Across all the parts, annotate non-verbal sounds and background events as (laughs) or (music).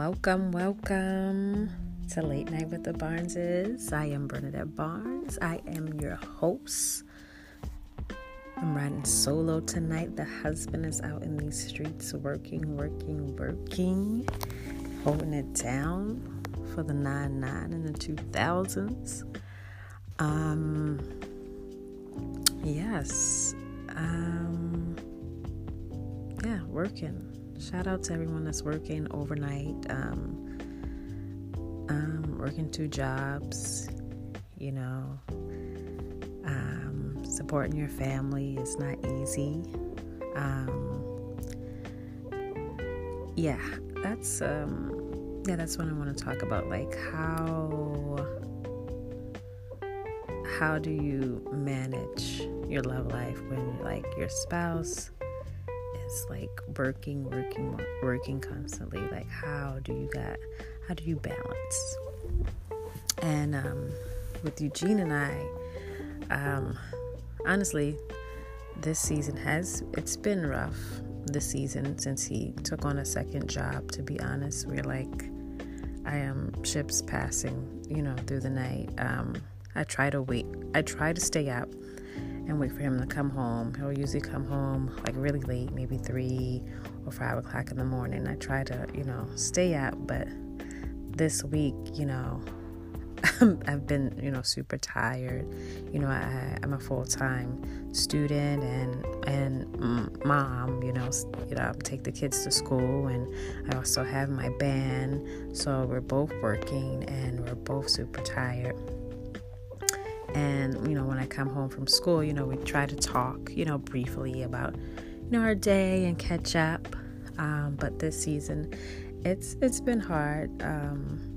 Welcome, welcome to Late Night with the Barneses. I am Bernadette Barnes. I am your host. I'm riding solo tonight. The husband is out in these streets working, working, working, holding it down for the 9 9 and the 2000s. Um, yes. Um, yeah, working shout out to everyone that's working overnight, um, um, working two jobs, you know, um, supporting your family is not easy. Um, yeah, that's um, yeah, that's what I want to talk about. Like how how do you manage your love life when like your spouse like working, working, working constantly. Like, how do you got, how do you balance? And um, with Eugene and I, um, honestly, this season has it's been rough. This season since he took on a second job. To be honest, we're like, I am ships passing, you know, through the night. Um, I try to wait. I try to stay up and wait for him to come home. He'll usually come home like really late, maybe three or five o'clock in the morning. I try to, you know, stay up, but this week, you know, (laughs) I've been, you know, super tired. You know, I, I'm a full time student and and mom. You know, you know, I take the kids to school, and I also have my band. So we're both working, and we're both super tired. And, you know, when I come home from school, you know, we try to talk, you know, briefly about, you know, our day and catch up. Um, but this season, it's it's been hard. Um,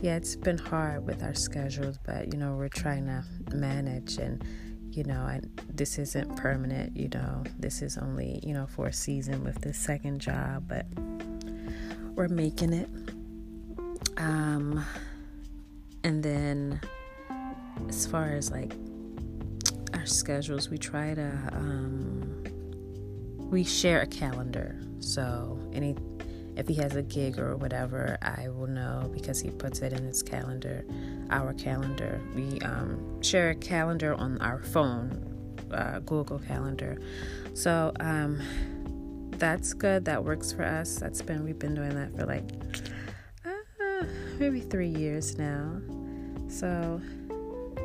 yeah, it's been hard with our schedules, but you know, we're trying to manage and you know, and this isn't permanent, you know, this is only, you know, for a season with this second job, but we're making it. Um, and then as far as like our schedules, we try to um, we share a calendar. So any if he has a gig or whatever, I will know because he puts it in his calendar, our calendar. We um, share a calendar on our phone, uh, Google Calendar. So um, that's good. That works for us. That's been we've been doing that for like uh, maybe three years now. So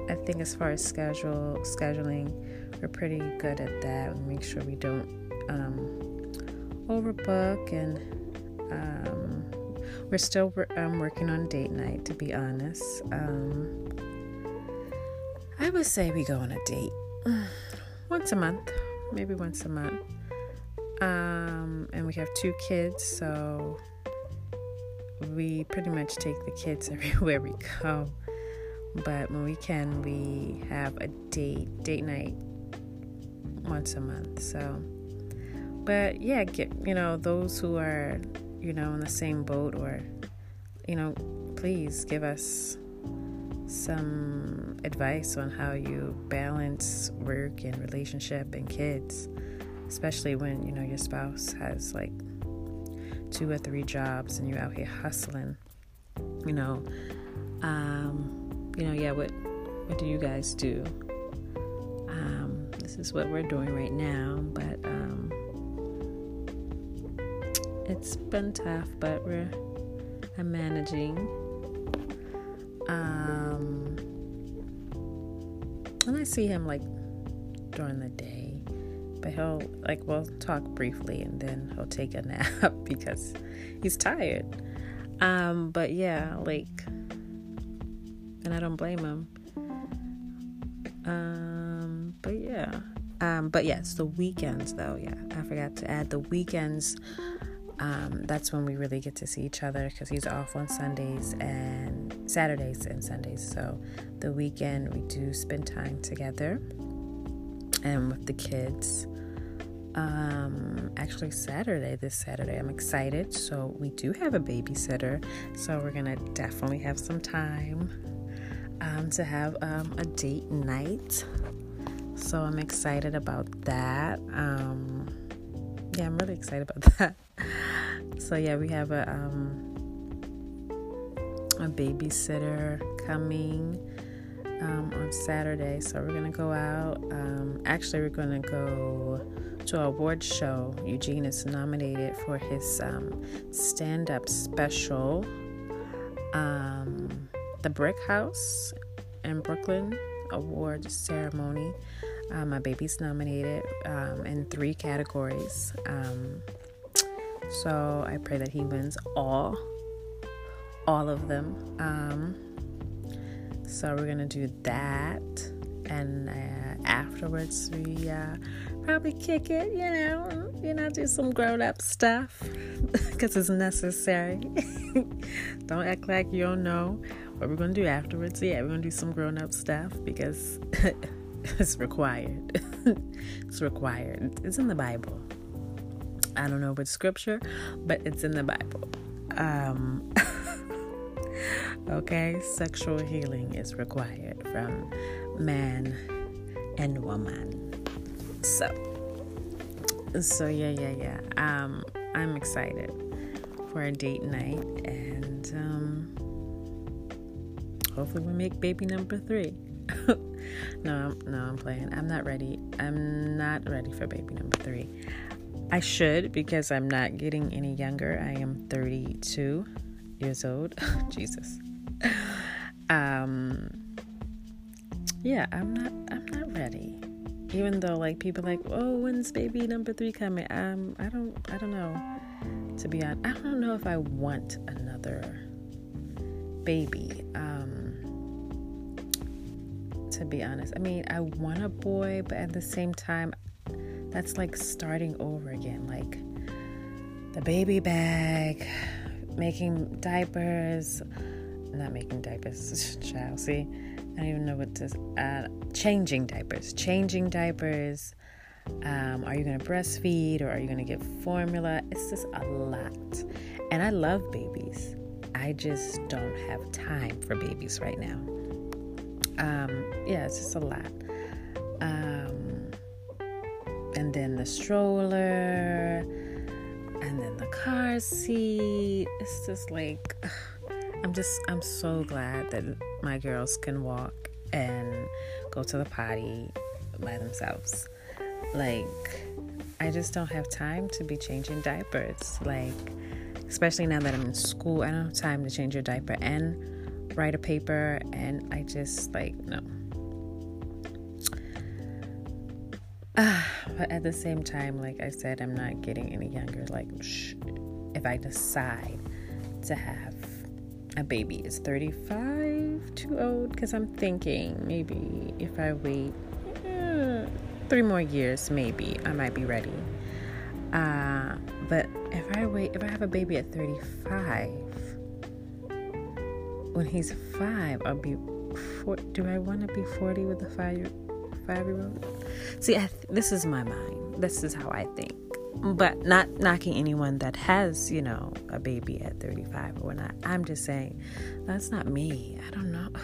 I think as far as schedule scheduling, we're pretty good at that. We make sure we don't um, overbook, and um, we're still um, working on date night. To be honest, um, I would say we go on a date (sighs) once a month, maybe once a month. Um, and we have two kids, so we pretty much take the kids (laughs) everywhere we go. But when we can, we have a date, date night once a month. So, but yeah, get, you know, those who are, you know, in the same boat or, you know, please give us some advice on how you balance work and relationship and kids, especially when, you know, your spouse has like two or three jobs and you're out here hustling, you know. Um, you know, yeah, what what do you guys do? Um, this is what we're doing right now, but um, it's been tough, but we're I'm managing. Um, and I see him like during the day, but he'll like we'll talk briefly and then he'll take a (laughs) nap because he's tired. Um, but yeah, like and I don't blame him. Um, but yeah. Um, but yes, the weekends though, yeah, I forgot to add the weekends. Um, that's when we really get to see each other because he's off on Sundays and Saturdays and Sundays. So the weekend we do spend time together and with the kids. Um, actually, Saturday, this Saturday, I'm excited. So we do have a babysitter. So we're gonna definitely have some time um, to have um, a date night. So I'm excited about that. Um, yeah, I'm really excited about (laughs) that. so yeah, we have a um, a babysitter coming um, on Saturday. So we're gonna go out. Um, actually, we're gonna go to a award show. Eugene is nominated for his um, stand-up special, um, the Brick House in Brooklyn award ceremony. Uh, my baby's nominated um, in three categories. Um, so I pray that he wins all, all of them. Um, so we're gonna do that, and uh, afterwards we uh, probably kick it. You know, you know, do some grown up stuff (laughs) because it's necessary. (laughs) don't act like you don't know what we're gonna do afterwards. Yeah, we're gonna do some grown up stuff because (laughs) it's required. (laughs) it's required. It's in the Bible. I don't know which scripture, but it's in the Bible. Um, (laughs) okay, sexual healing is required from man and woman. So, so yeah, yeah, yeah. Um, I'm excited for a date night, and um, hopefully we make baby number three. (laughs) no, no, I'm playing. I'm not ready. I'm not ready for baby number three. I should because I'm not getting any younger. I am 32 years old. (laughs) Jesus. Um yeah, I'm not I'm not ready. Even though like people like, "Oh, when's baby number 3 coming?" Um I don't I don't know. To be honest, I don't know if I want another baby. Um to be honest. I mean, I want a boy, but at the same time, that's like starting over again. Like the baby bag, making diapers, not making diapers, (laughs) child. See, I don't even know what to. Uh, changing diapers, changing diapers. Um, are you gonna breastfeed or are you gonna give formula? It's just a lot, and I love babies. I just don't have time for babies right now. Um, yeah, it's just a lot. Um, and then the stroller, and then the car seat. It's just like, (sighs) I'm just, I'm so glad that my girls can walk and go to the potty by themselves. Like, I just don't have time to be changing diapers. Like, especially now that I'm in school, I don't have time to change your diaper and write a paper. And I just, like, no. (sighs) But at the same time, like I said, I'm not getting any younger. Like, sh- if I decide to have a baby, is 35 too old? Because I'm thinking maybe if I wait three more years, maybe I might be ready. Uh, but if I wait, if I have a baby at 35, when he's five, I'll be. Four, do I want to be 40 with a five five year old? See, th- this is my mind. This is how I think. But not knocking anyone that has, you know, a baby at 35 or not. I'm just saying, that's not me. I don't know. (sighs)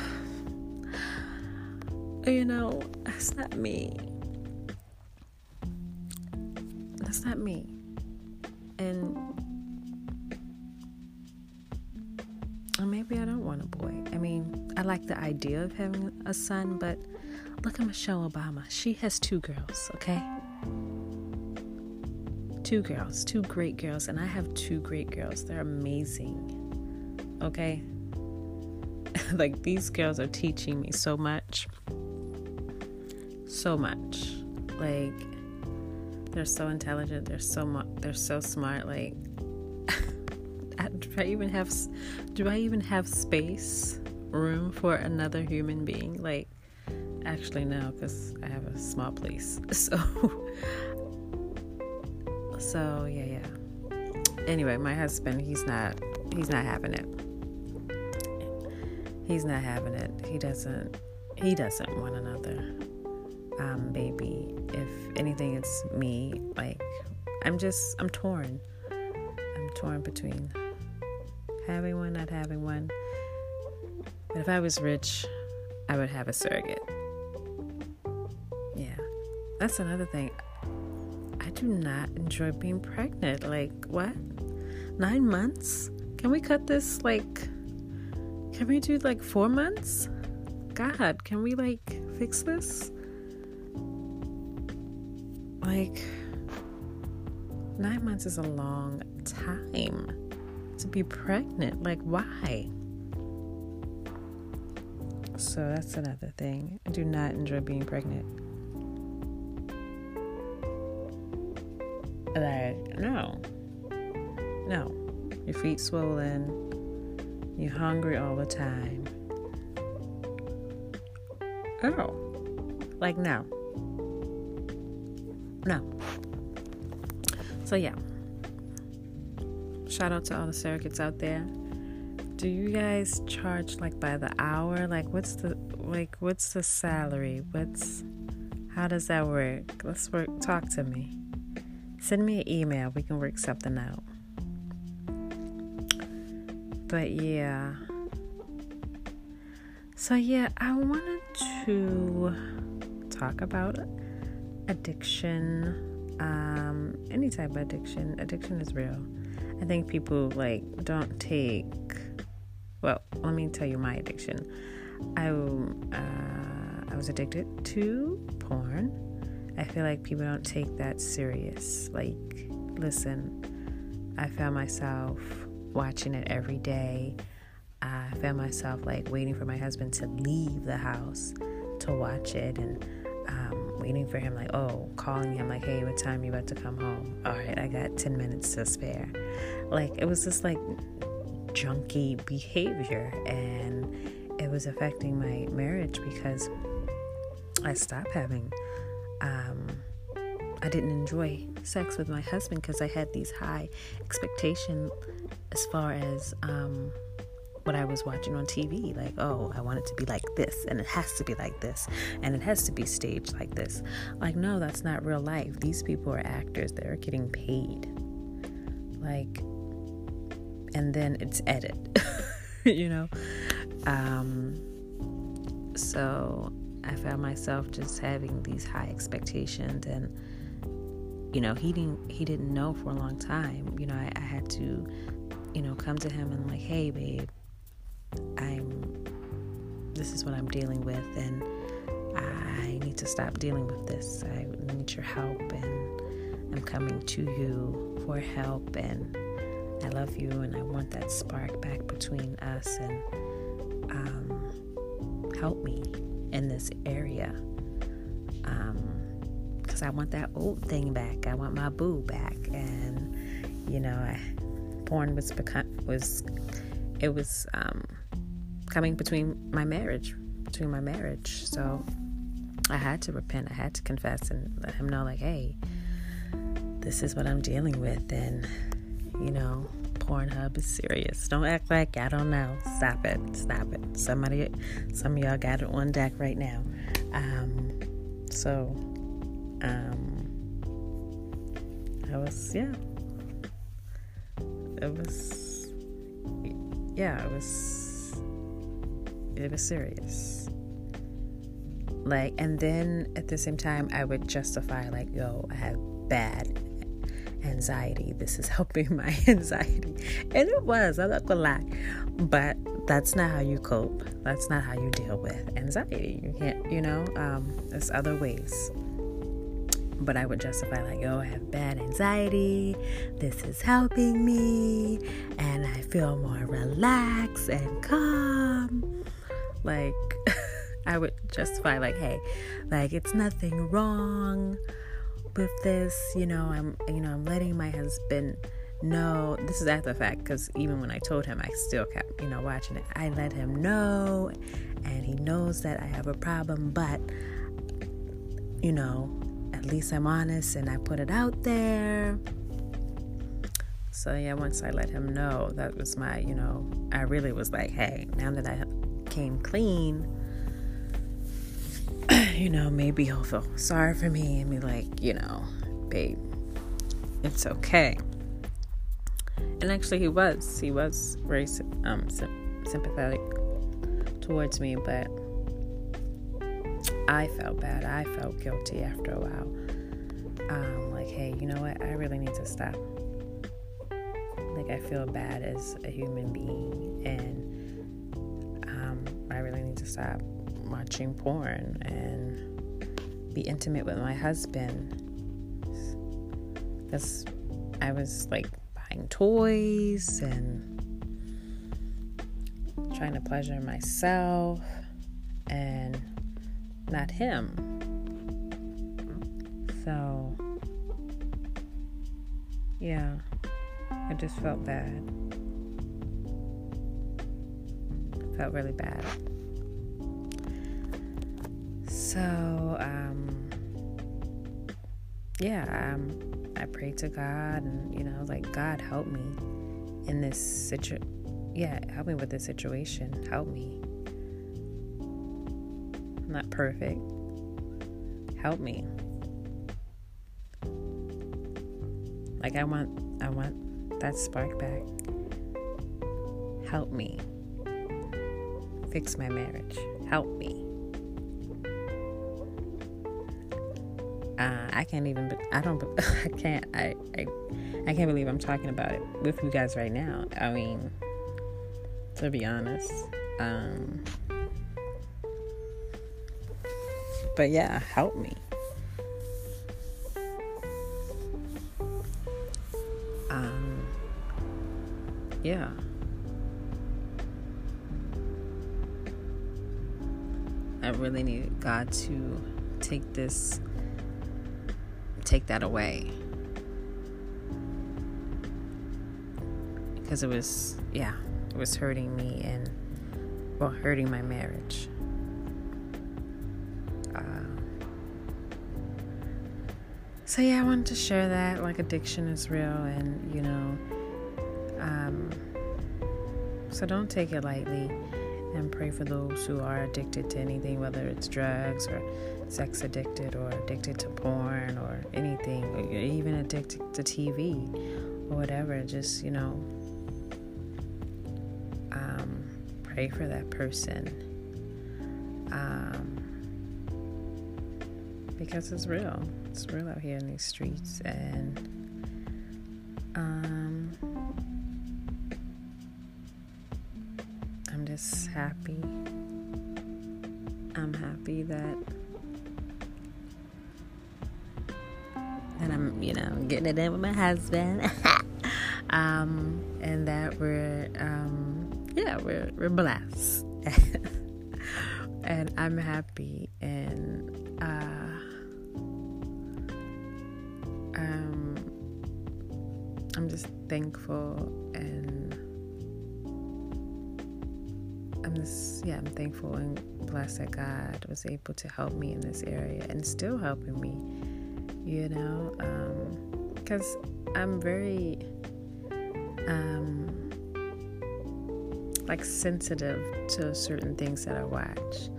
You know, that's not me. That's not me. And maybe I don't want a boy. I mean, I like the idea of having a son, but look at Michelle Obama. She has two girls, okay? Two girls, two great girls, and I have two great girls. They're amazing, okay? (laughs) like, these girls are teaching me so much. So much. Like, they're so intelligent. They're so mu- they're so smart. Like, I even have do I even have space, room for another human being? Like, actually no, because I have a small place. (laughs) So, so yeah, yeah. Anyway, my husband, he's not he's not having it. He's not having it. He doesn't he doesn't want another um, baby. If anything, it's me. Like, I'm just, I'm torn. I'm torn between having one, not having one. But if I was rich, I would have a surrogate. Yeah. That's another thing. I do not enjoy being pregnant. Like, what? Nine months? Can we cut this like, can we do like four months? God, can we like fix this? Like, nine months is a long time to be pregnant. Like, why? So that's another thing. I do not enjoy being pregnant. Like, no. No. Your feet swollen. You're hungry all the time. Oh. Like, no. No. So, yeah. Shout out to all the surrogates out there. Do you guys charge like by the hour? Like, what's the like? What's the salary? What's how does that work? Let's work. Talk to me. Send me an email. We can work something out. But yeah. So yeah, I wanted to talk about addiction. Um, any type of addiction. Addiction is real. I think people like don't take. Well, let me tell you my addiction. I uh, I was addicted to porn. I feel like people don't take that serious. Like, listen, I found myself watching it every day. I found myself like waiting for my husband to leave the house to watch it and um, waiting for him, like, oh, calling him, like, hey, what time you about to come home? All right, I got 10 minutes to spare. Like, it was just like junky behavior, and it was affecting my marriage because I stopped having, um, I didn't enjoy sex with my husband because I had these high expectations as far as, um, what I was watching on TV. Like, oh, I want it to be like this, and it has to be like this, and it has to be staged like this. Like, no, that's not real life. These people are actors, they're getting paid. Like, and then it's edit, (laughs) you know? Um, so I found myself just having these high expectations and you know he didn't he didn't know for a long time you know I, I had to you know come to him and like hey babe I'm this is what I'm dealing with and I need to stop dealing with this. I need your help and I'm coming to you for help and I love you and I want that spark back between us and um, help me in this area. Because um, I want that old thing back. I want my boo back. And, you know, I, porn was, become, was it was um, coming between my marriage, between my marriage. So I had to repent. I had to confess and let him know, like, hey, this is what I'm dealing with, and you know, Pornhub is serious. Don't act like I don't know. Stop it. Stop it. Somebody, some of y'all got it on deck right now. Um, so, um, I was, yeah, it was, yeah, it was, it was serious. Like, and then at the same time, I would justify, like, yo, I have bad anxiety. This is (laughs) helping my (laughs) anxiety. And it was, I'm not gonna lie. But that's not how you cope. That's not how you deal with anxiety. You can't, you know, um, there's other ways. But I would justify, like, oh, I have bad anxiety. This is helping me. And I feel more relaxed and calm. Like, (laughs) I would justify, like, hey, like, it's nothing wrong with this you know i'm you know i'm letting my husband know this is after the fact because even when i told him i still kept you know watching it i let him know and he knows that i have a problem but you know least i'm honest and i put it out there so yeah once i let him know that was my you know i really was like hey now that i came clean (clears throat) you know, maybe he'll feel sorry for me and be like, you know, babe, it's okay. And actually, he was. He was very um, sympathetic towards me, but I felt bad. I felt guilty after a while. Um, like, hey, you know what? I really need to stop like I feel bad as a human being, and um, I really need to stop watching porn and be intimate with my husband. Because I was like buying toys and trying to pleasure myself and not him. So, yeah, I just felt bad. Felt really bad. So, um, yeah, um, I prayed to God and, you know, like, God, help me in this situation. Yeah, help me with this situation. Help me. I'm not perfect. Help me. Like I want I want that spark back. Help me. Fix my marriage. Help me. Uh, I can't even. I don't. (laughs) I can't. I, I. I can't believe I'm talking about it with you guys right now. I mean, to be honest. Um, but yeah, help me. Um, yeah. I really need God to take this, take that away. Because it was, yeah, it was hurting me and, well, hurting my marriage. So, yeah, I wanted to share that. Like, addiction is real, and, you know, um, so don't take it lightly and pray for those who are addicted to anything, whether it's drugs or sex addicted or addicted to porn or anything, or even addicted to TV or whatever. Just, you know, um, pray for that person. Um, because it's real. It's real out here in these streets. And, um, I'm just happy. I'm happy that that I'm, you know, getting it in with my husband. (laughs) um, and that we're um yeah, we're we're blessed. (laughs) and I'm happy and I'm just, yeah, I'm thankful and blessed that God was able to help me in this area and still helping me, you know, because um, I'm very, um, like sensitive to certain things that I watch.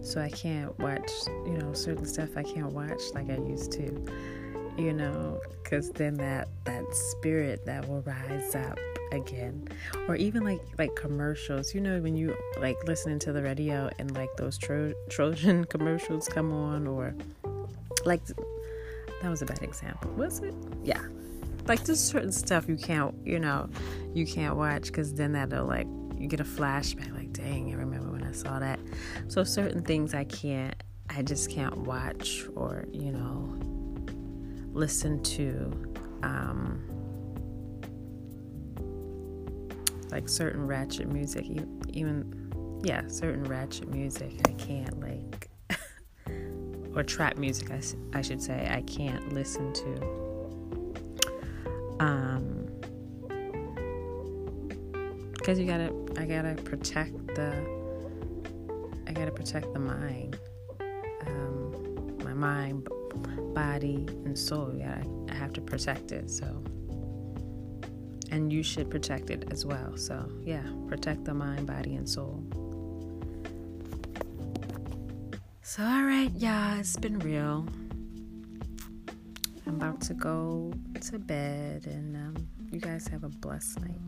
So I can't watch, you know, certain stuff I can't watch like I used to, you know, because then that that spirit that will rise up again. Or even like like commercials you know when you like listening to the radio and like those Tro- trojan (laughs) commercials come on or like that was a bad example was it? Yeah. Like there's certain stuff you can't you know you can't watch because then that'll like you get a flashback like dang i remember when i saw that. So certain things i can't i just can't watch or you know listen to um like certain ratchet music, even yeah, certain ratchet music, I can't like, (laughs) or trap music, I, I should say, I can't listen to. Um, because you gotta, I gotta protect the, I gotta protect the mind, um, my mind, body, and soul. Yeah, I have to protect it. So and you should protect it as well. So, yeah, protect the mind, body, and soul. So, all right, y'all, it's been real. I'm about to go to bed, and um, you guys have a blessed night.